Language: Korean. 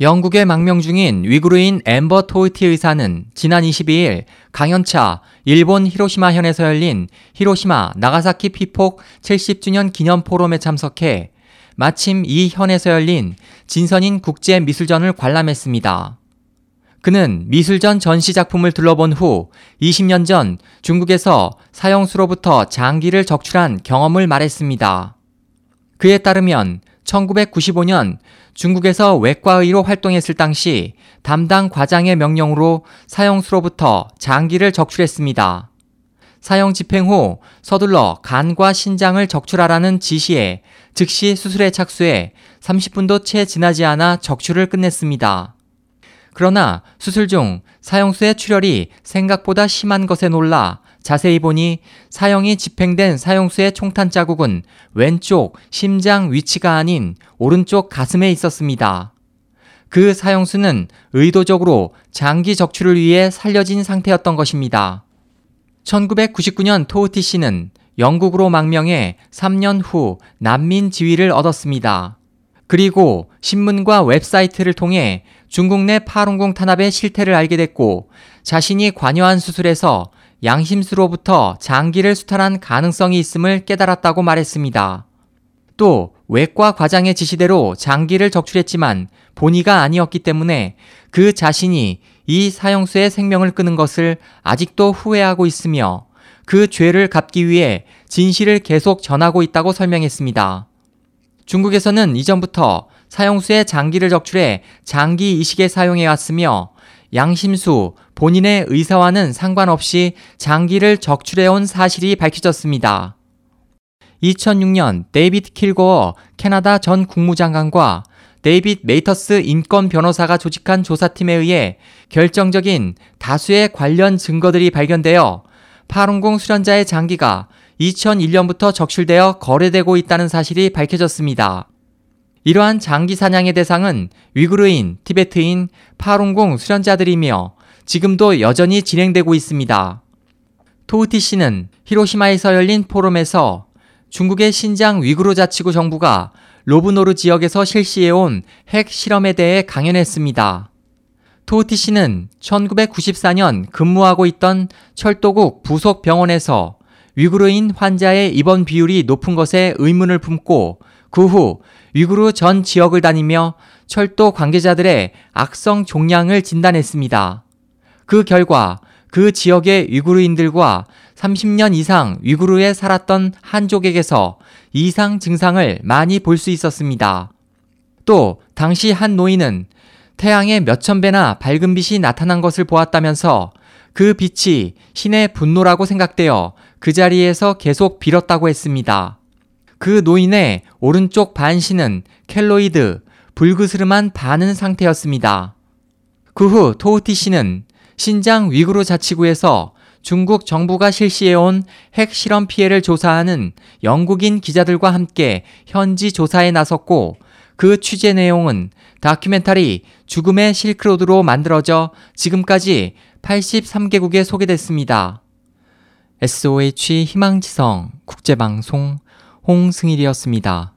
영국에 망명 중인 위구르인 엠버 토이티 의사는 지난 22일 강연차 일본 히로시마 현에서 열린 히로시마 나가사키 피폭 70주년 기념 포럼에 참석해 마침 이 현에서 열린 진선인 국제 미술전을 관람했습니다. 그는 미술전 전시 작품을 둘러본 후 20년 전 중국에서 사형수로부터 장기를 적출한 경험을 말했습니다. 그에 따르면 1995년 중국에서 외과의로 활동했을 당시 담당 과장의 명령으로 사형수로부터 장기를 적출했습니다. 사형 집행 후 서둘러 간과 신장을 적출하라는 지시에 즉시 수술에 착수해 30분도 채 지나지 않아 적출을 끝냈습니다. 그러나 수술 중 사형수의 출혈이 생각보다 심한 것에 놀라 자세히 보니 사형이 집행된 사형수의 총탄 자국은 왼쪽 심장 위치가 아닌 오른쪽 가슴에 있었습니다. 그 사형수는 의도적으로 장기 적출을 위해 살려진 상태였던 것입니다. 1999년 토우티 씨는 영국으로 망명해 3년 후 난민 지위를 얻었습니다. 그리고 신문과 웹사이트를 통해 중국 내 파룬궁 탄압의 실태를 알게 됐고 자신이 관여한 수술에서 양심수로부터 장기를 수탈한 가능성이 있음을 깨달았다고 말했습니다. 또 외과 과장의 지시대로 장기를 적출했지만 본의가 아니었기 때문에 그 자신이 이 사형수의 생명을 끊은 것을 아직도 후회하고 있으며 그 죄를 갚기 위해 진실을 계속 전하고 있다고 설명했습니다. 중국에서는 이전부터 사형수의 장기를 적출해 장기 이식에 사용해 왔으며 양심수 본인의 의사와는 상관없이 장기를 적출해온 사실이 밝혀졌습니다. 2006년 데이비드 킬고어 캐나다 전 국무장관과 데이빗 메이터스 인권 변호사가 조직한 조사팀에 의해 결정적인 다수의 관련 증거들이 발견되어 파룬공 수련자의 장기가 2001년부터 적출되어 거래되고 있다는 사실이 밝혀졌습니다. 이러한 장기 사냥의 대상은 위구르인, 티베트인, 파룬공 수련자들이며 지금도 여전히 진행되고 있습니다. 토우티 씨는 히로시마에서 열린 포럼에서 중국의 신장 위구르 자치구 정부가 로브노르 지역에서 실시해온 핵 실험에 대해 강연했습니다. 토우티 씨는 1994년 근무하고 있던 철도국 부속 병원에서 위구르인 환자의 입원 비율이 높은 것에 의문을 품고 그 후 위구르 전 지역을 다니며 철도 관계자들의 악성 종양을 진단했습니다. 그 결과 그 지역의 위구르인들과 30년 이상 위구르에 살았던 한족에게서 이상 증상을 많이 볼 수 있었습니다. 또 당시 한 노인은 태양의 몇천 배나 밝은 빛이 나타난 것을 보았다면서 그 빛이 신의 분노라고 생각되어 그 자리에서 계속 빌었다고 했습니다. 그 노인의 오른쪽 반신은 켈로이드, 불그스름한 반은 상태였습니다. 그 후 토우티 씨는 신장 위구르 자치구에서 중국 정부가 실시해온 핵 실험 피해를 조사하는 영국인 기자들과 함께 현지 조사에 나섰고 그 취재 내용은 다큐멘터리 죽음의 실크로드로 만들어져 지금까지 83개국에 소개됐습니다. SOH 희망지성 국제방송 홍승일이었습니다.